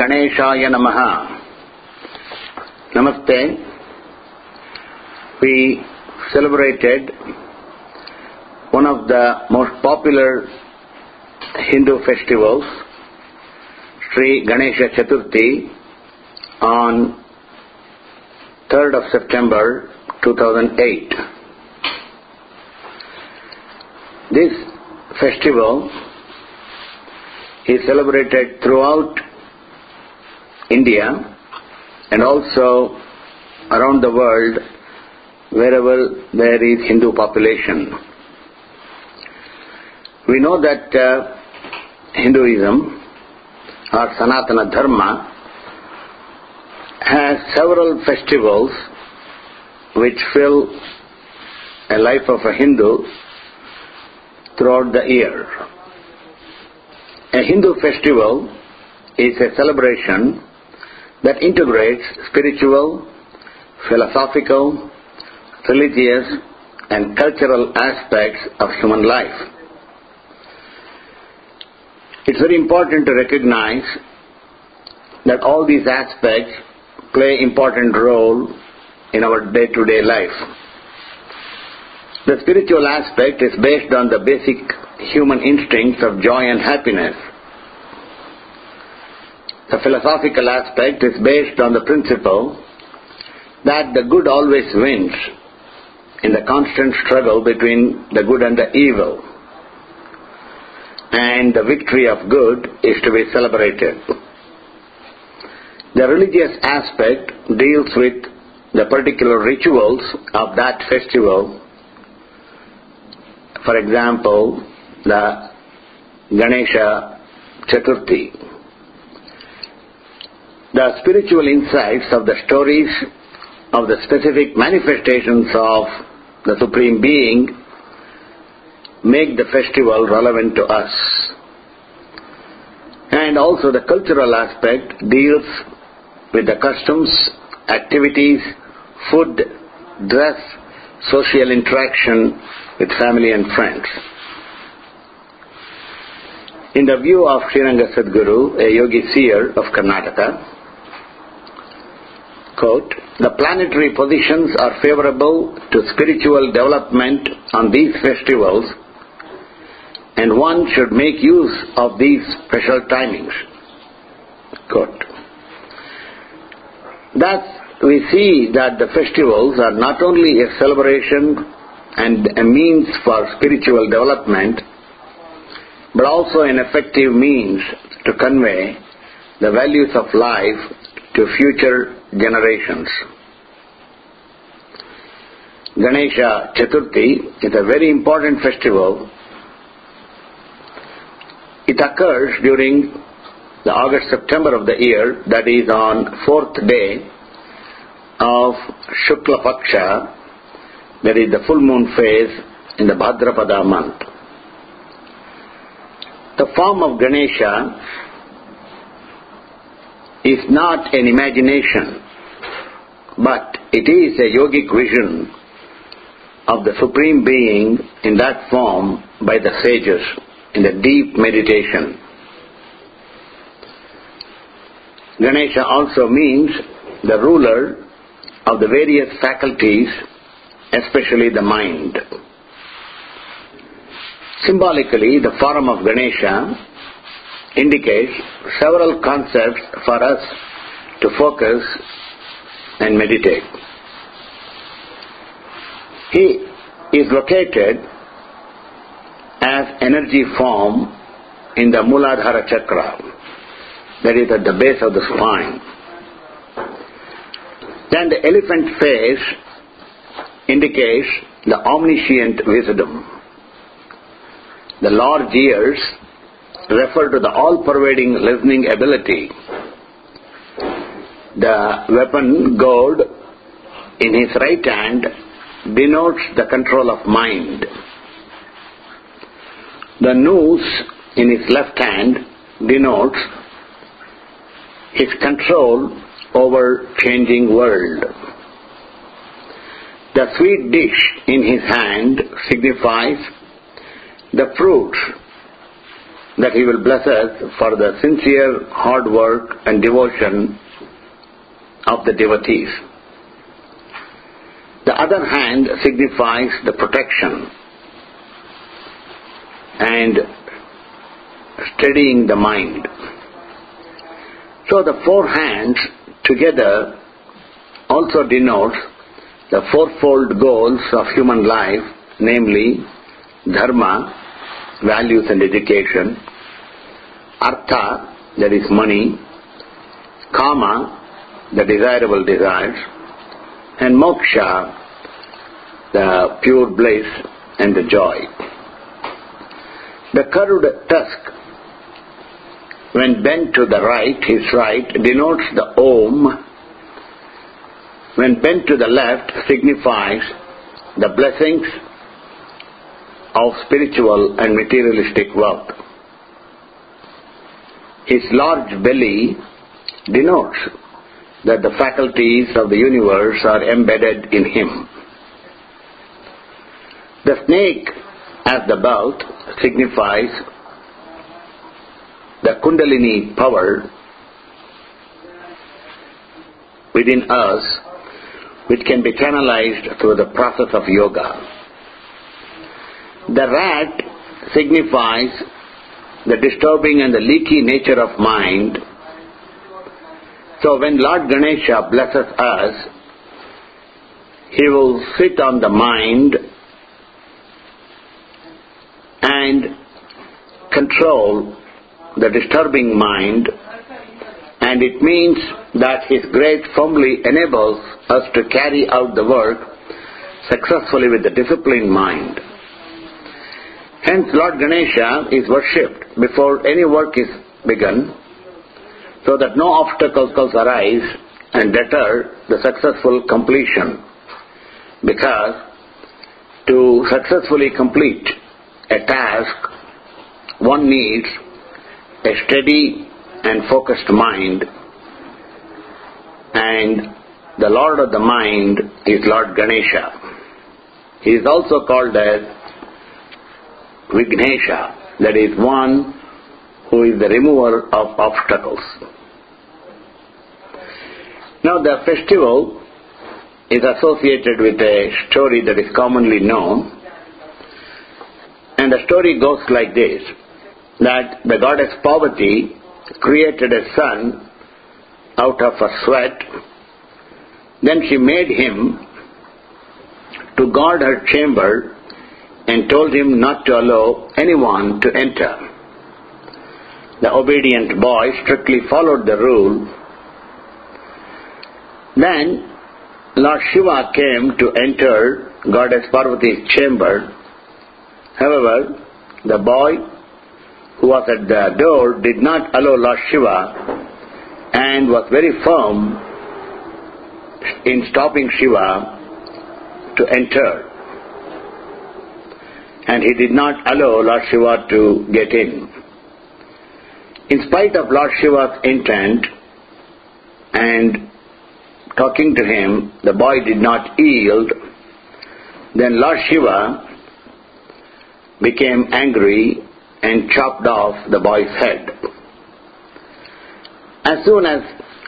Ganeshaya Namaha. Namaste. We celebrated one of the most popular Hindu festivals, Sri Ganesha Chaturthi, on 3rd of September 2008. This festival is celebrated throughout India and also around the world wherever there is Hindu population. We know that uh, Hinduism or Sanatana Dharma has several festivals which fill a life of a Hindu throughout the year. A Hindu festival is a celebration that integrates spiritual, philosophical, religious, and cultural aspects of human life. It's very important to recognize that all these aspects play important role in our day-to-day life. The spiritual aspect is based on the basic human instincts of joy and happiness. The philosophical aspect is based on the principle that the good always wins in the constant struggle between the good and the evil. And the victory of good is to be celebrated. The religious aspect deals with the particular rituals of that festival. For example, the Ganesha Chaturthi. The spiritual insights of the stories of the specific manifestations of the Supreme Being make the festival relevant to us. And also the cultural aspect deals with the customs, activities, food, dress, social interaction with family and friends. In the view of Sriranga Sadguru, a yogi seer of Karnataka, quote, the planetary positions are favorable to spiritual development on these festivals and one should make use of these special timings. Quote. Thus, we see that the festivals are not only a celebration and a means for spiritual development, but also an effective means to convey the values of life to future generations. Ganesha Chaturthi is a very important festival. It occurs during the August-September of the year, that is on fourth day of Shukla Paksha, that is the full moon phase in the Bhadrapada month. The form of Ganesha is not an imagination, but it is a yogic vision of the Supreme Being in that form by the sages in the deep meditation. Ganesha also means the ruler of the various faculties, especially the mind. Symbolically, the form of Ganesha indicates several concepts for us to focus and meditate. He is located as energy form in the Muladhara Chakra, that is at the base of the spine. Then the elephant face indicates the omniscient wisdom. The large ears refer to the all-pervading listening ability. The weapon goad in his right hand denotes the control of mind. The noose in his left hand denotes his control over changing world. The sweet dish in his hand signifies the fruits that he will bless us for the sincere hard work and devotion of the devotees. The other hand signifies the protection and steadying the mind. So the four hands together also denotes the fourfold goals of human life, namely dharma, values and education, artha, that is money, kama, the desirable desires, and moksha, the pure bliss and the joy. The curved tusk, when bent to the right, his right, denotes the Om. When bent to the left, signifies the blessings of spiritual and materialistic wealth. His large belly denotes that the faculties of the universe are embedded in him. The snake as the belt signifies the kundalini power within us which can be canalized through the process of yoga. The rat signifies the disturbing and the leaky nature of mind. So when Lord Ganesha blesses us, he will sit on the mind and control the disturbing mind and it means that His grace firmly enables us to carry out the work successfully with the disciplined mind. Hence Lord Ganesha is worshipped before any work is begun so that no obstacles arise and deter the successful completion. Because to successfully complete a task, one needs a steady and focused mind and the Lord of the mind is Lord Ganesha. He is also called as Vignesha, that is one who is the remover of obstacles. Now the festival is associated with a story that is commonly known and the story goes like this that the goddess Parvati created a son out of a sweat. Then she made him to guard her chamber and told him not to allow anyone to enter. The obedient boy strictly followed the rule. Then Lord Shiva came to enter Goddess Parvati's chamber. However, the boy who was at the door did not allow Lord Shiva and was very firm in stopping Shiva to enter. And he did not allow Lord Shiva to get in. In spite of Lord Shiva's intent and talking to him, the boy did not yield. Then Lord Shiva became angry and chopped off the boy's head. As soon as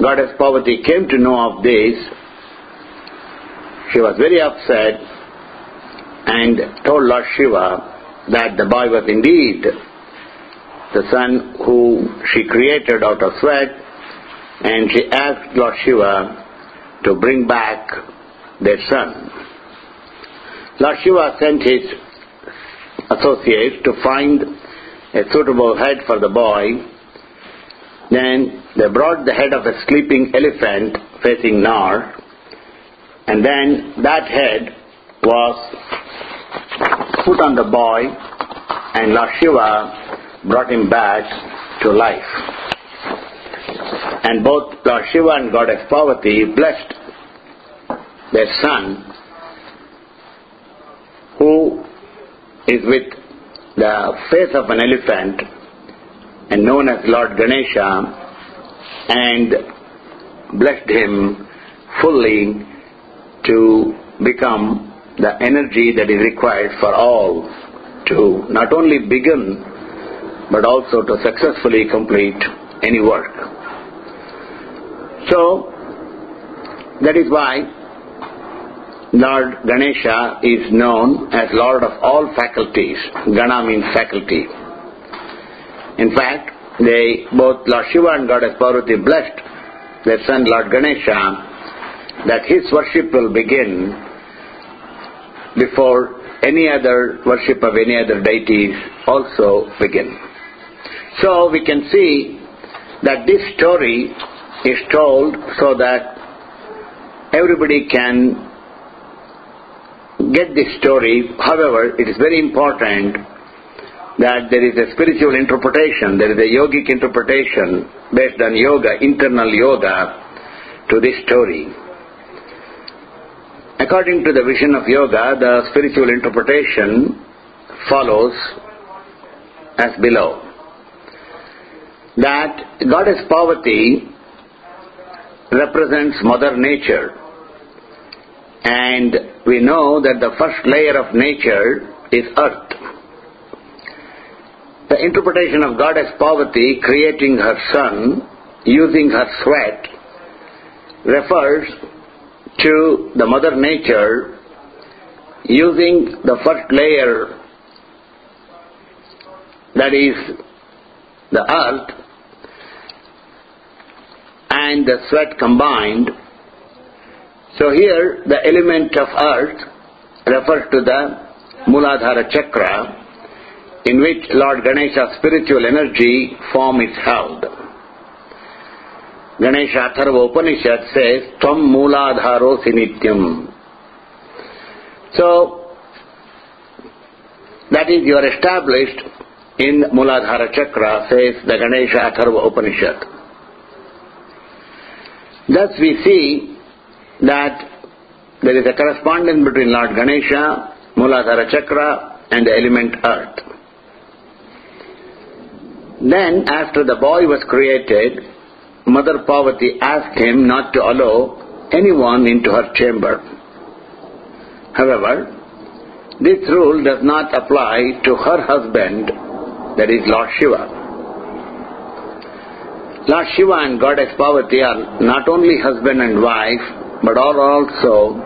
Goddess Parvati came to know of this, she was very upset and told Lord Shiva that the boy was indeed the son who she created out of sweat and she asked Lord Shiva to bring back their son. Lord Shiva sent his associates to find a suitable head for the boy. Then they brought the head of a sleeping elephant facing north, and then that head was put on the boy, and Lord Shiva brought him back to life. And both Lord Shiva and Goddess Parvati blessed their son, who is with the face of an elephant and known as Lord Ganesha and blessed him fully to become the energy that is required for all to not only begin but also to successfully complete any work. So, that is why Lord Ganesha is known as Lord of all faculties. Gana means faculty. In fact, they, both Lord Shiva and Goddess Parvati blessed their son Lord Ganesha that his worship will begin before any other worship of any other deities also begin. So we can see that this story is told so that everybody can get this story. However, it is very important that there is a spiritual interpretation, there is a yogic interpretation based on yoga, internal yoga, to this story. According to the vision of yoga, the spiritual interpretation follows as below. That goddess Parvati represents Mother Nature. And we know that the first layer of nature is earth. The interpretation of goddess Parvati creating her son using her sweat refers to the mother nature using the first layer that is the earth and the sweat combined. So here the element of earth refers to the Muladhara chakra in which Lord Ganesha's spiritual energy form is held. Ganesha Atharva Upanishad says, Tvam Muladharo Sinityam. So, that is, you are established in Muladhara Chakra, says the Ganesha Atharva Upanishad. Thus we see that there is a correspondence between Lord Ganesha, Muladhara Chakra, and the element earth. Then, after the boy was created, Mother Parvati asked him not to allow anyone into her chamber. However, this rule does not apply to her husband, that is Lord Shiva. Lord Shiva and Goddess Parvati are not only husband and wife, but are also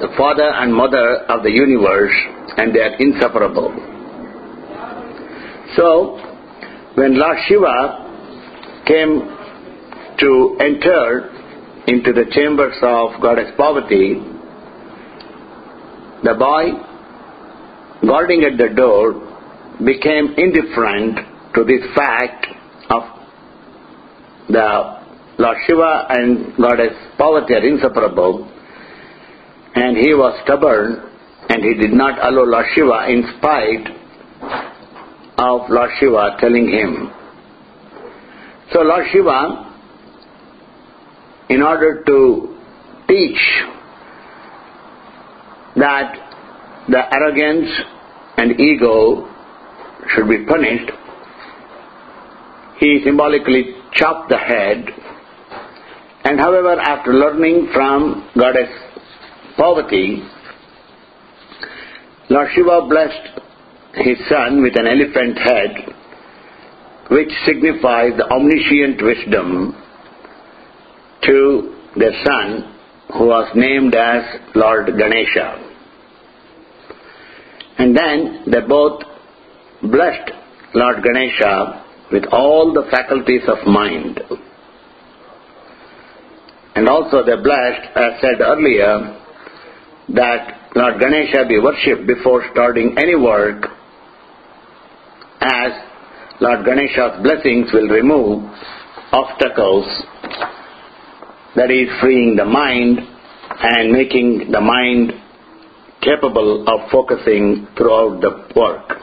the father and mother of the universe, and they are inseparable. So, when Lord Shiva came to enter into the chambers of Goddess Parvati, the boy guarding at the door became indifferent to this fact of the Lord Shiva and Goddess Parvati are inseparable, and he was stubborn and he did not allow Lord Shiva in spite of Lord Shiva telling him. So Lord Shiva, in order to teach that the arrogance and ego should be punished, he symbolically chopped the head. And however, after learning from Goddess Parvati, Lord Shiva blessed his son with an elephant head, which signifies the omniscient wisdom to their son, who was named as Lord Ganesha. And then they both blessed Lord Ganesha with all the faculties of mind. And also they blessed, as said earlier, that Lord Ganesha be worshipped before starting any work as Lord Ganesha's blessings will remove obstacles, that is, freeing the mind and making the mind capable of focusing throughout the work.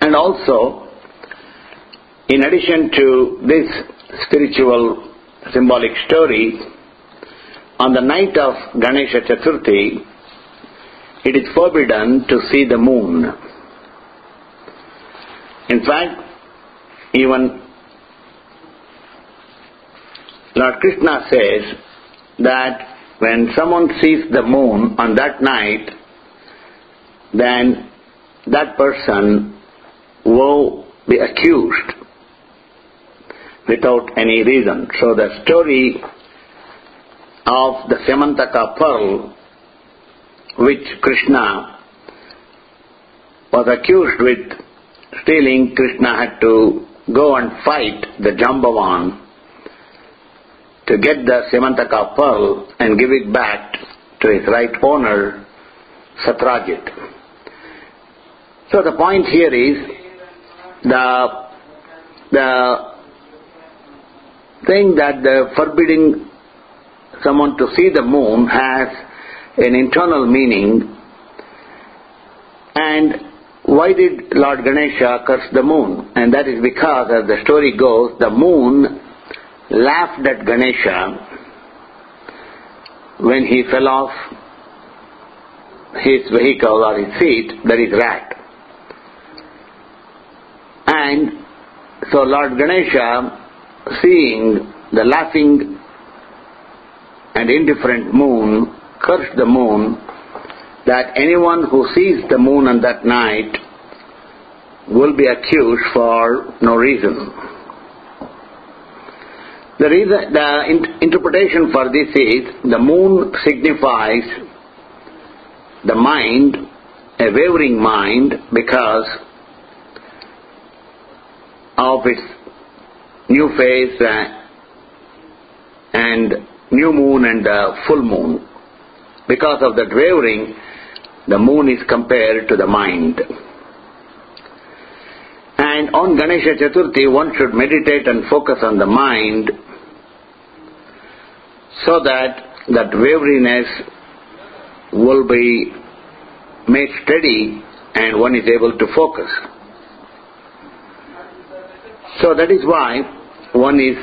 And also, in addition to this spiritual symbolic story, on the night of Ganesha Chaturthi, it is forbidden to see the moon. Fact, even Lord Krishna says that when someone sees the moon on that night, then that person will be accused without any reason. So the story of the Samantaka pearl, which Krishna was accused with stealing, Krishna had to go and fight the Jambavan to get the Samantaka pearl and give it back to his right owner, Satrajit. So the point here is the the thing that the forbidding someone to see the moon has an internal meaning and why did Lord Ganesha curse the moon? And that is because, as the story goes, the moon laughed at Ganesha when he fell off his vehicle or his seat, that is rat. And so Lord Ganesha, seeing the laughing and indifferent moon, cursed the moon that anyone who sees the moon on that night will be accused for no reason. The, reason, the in- interpretation for this is the moon signifies the mind, a wavering mind, because of its new phase uh, and new moon and uh, full moon. Because of that wavering, the moon is compared to the mind. And on Ganesha Chaturthi, one should meditate and focus on the mind so that that wariness will be made steady and one is able to focus. So that is why one is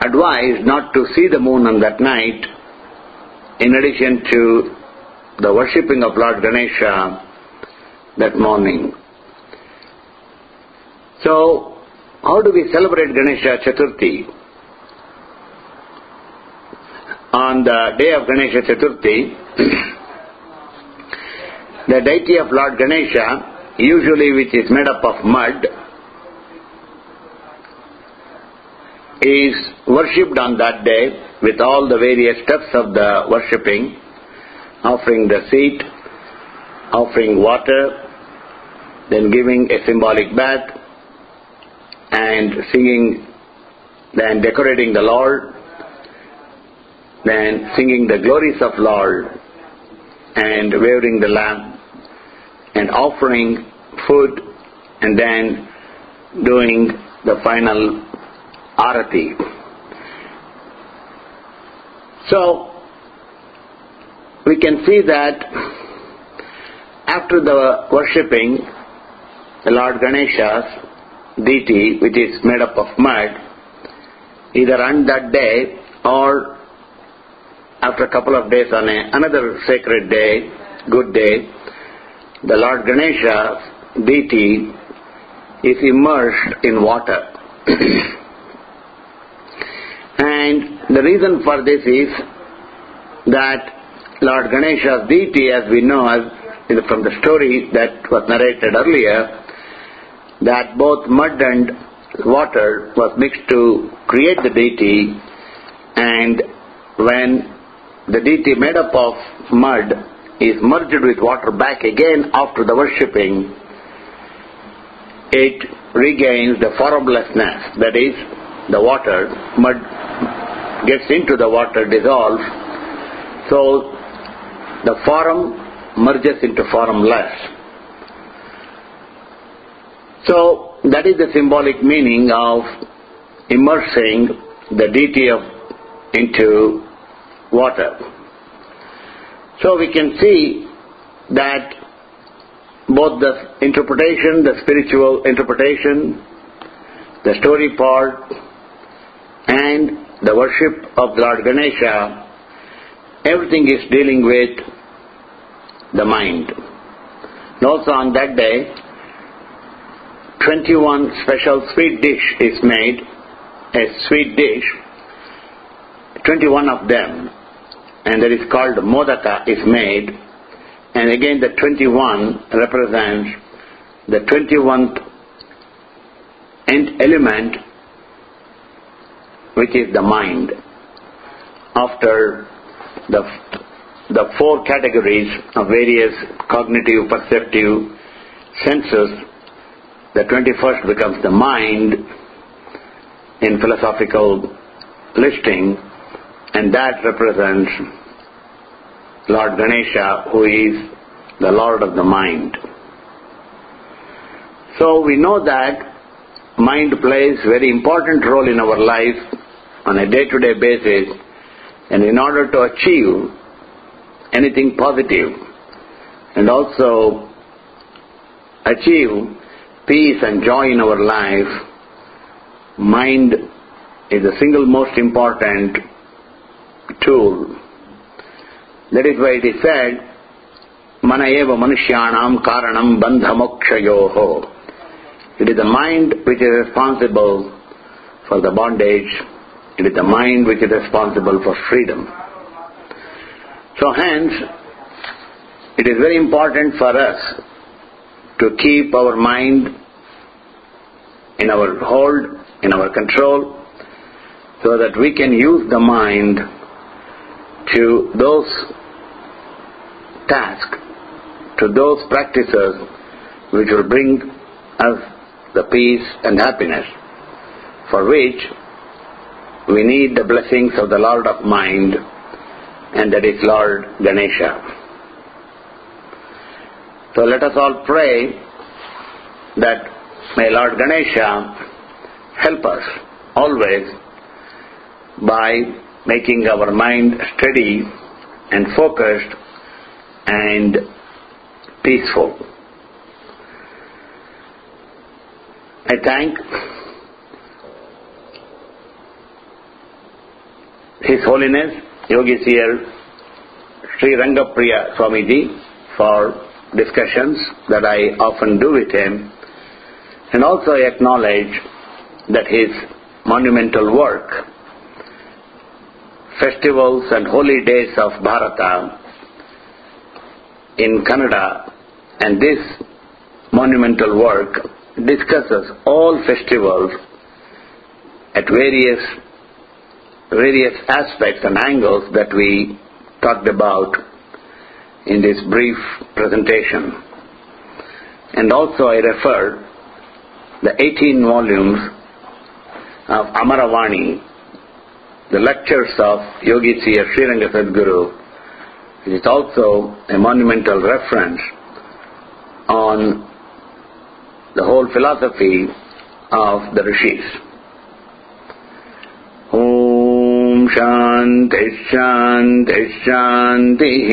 advised not to see the moon on that night in addition to the worshipping of Lord Ganesha that morning. So, how do we celebrate Ganesha Chaturthi? On the day of Ganesha Chaturthi, the deity of Lord Ganesha, usually which is made up of mud, is worshipped on that day with all the various steps of the worshipping, offering the seat, offering water, then giving a symbolic bath, and singing, then decorating the Lord, then singing the glories of Lord, and waving the lamp, and offering food, and then doing the final arati. So, we can see that after the worshipping the Lord Ganesha's deity, which is made up of mud, either on that day or after a couple of days on a, another sacred day, good day, the Lord Ganesha's deity is immersed in water. and the reason for this is that Lord Ganesha's deity, as we know as from the story that was narrated earlier, that both mud and water was mixed to create the deity, and when the deity made up of mud is merged with water back again after the worshipping, it regains the formlessness, that is, the water, mud gets into the water, dissolves, so the form merges into formless. So that is the symbolic meaning of immersing the deity of into water. So we can see that both the interpretation, the spiritual interpretation, the story part, and the worship of Lord Ganesha, everything is dealing with the mind. And also on that day, 21 special sweet dish is made, a sweet dish, 21 of them, and that is called modaka is made, And again the 21 represents the 21th end element which is the mind. After the, the four categories of various cognitive, perceptive senses, the 21st becomes the mind in philosophical listing and that represents Lord Ganesha who is the Lord of the mind. So we know that mind plays very important role in our life on a day-to-day basis and in order to achieve anything positive and also achieve peace and joy in our life, mind is the single most important tool. That is why it is said, Mana eva manushyanam karanam bandha mokshayoho. It is the mind which is responsible for the bondage. It is the mind which is responsible for freedom. So hence, it is very important for us to keep our mind in our hold, in our control, so that we can use the mind to those tasks, to those practices which will bring us the peace and happiness, for which we need the blessings of the Lord of Mind, and that is Lord Ganesha. So let us all pray that may Lord Ganesha help us always by making our mind steady and focused and peaceful. I thank His Holiness Yogi Seer Sri Rangapriya Swamiji for discussions that I often do with him and also I acknowledge that his monumental work, Festivals and Holy Days of Bharata in Kannada and this monumental work discusses all festivals at various various aspects and angles that we talked about in this brief presentation. And also I referred the 18 volumes of Amaravani, the lectures of Yogi Sri Sriranga Sadguru, which is also a monumental reference on the whole philosophy of the rishis. Om शान्तिः शान्तिः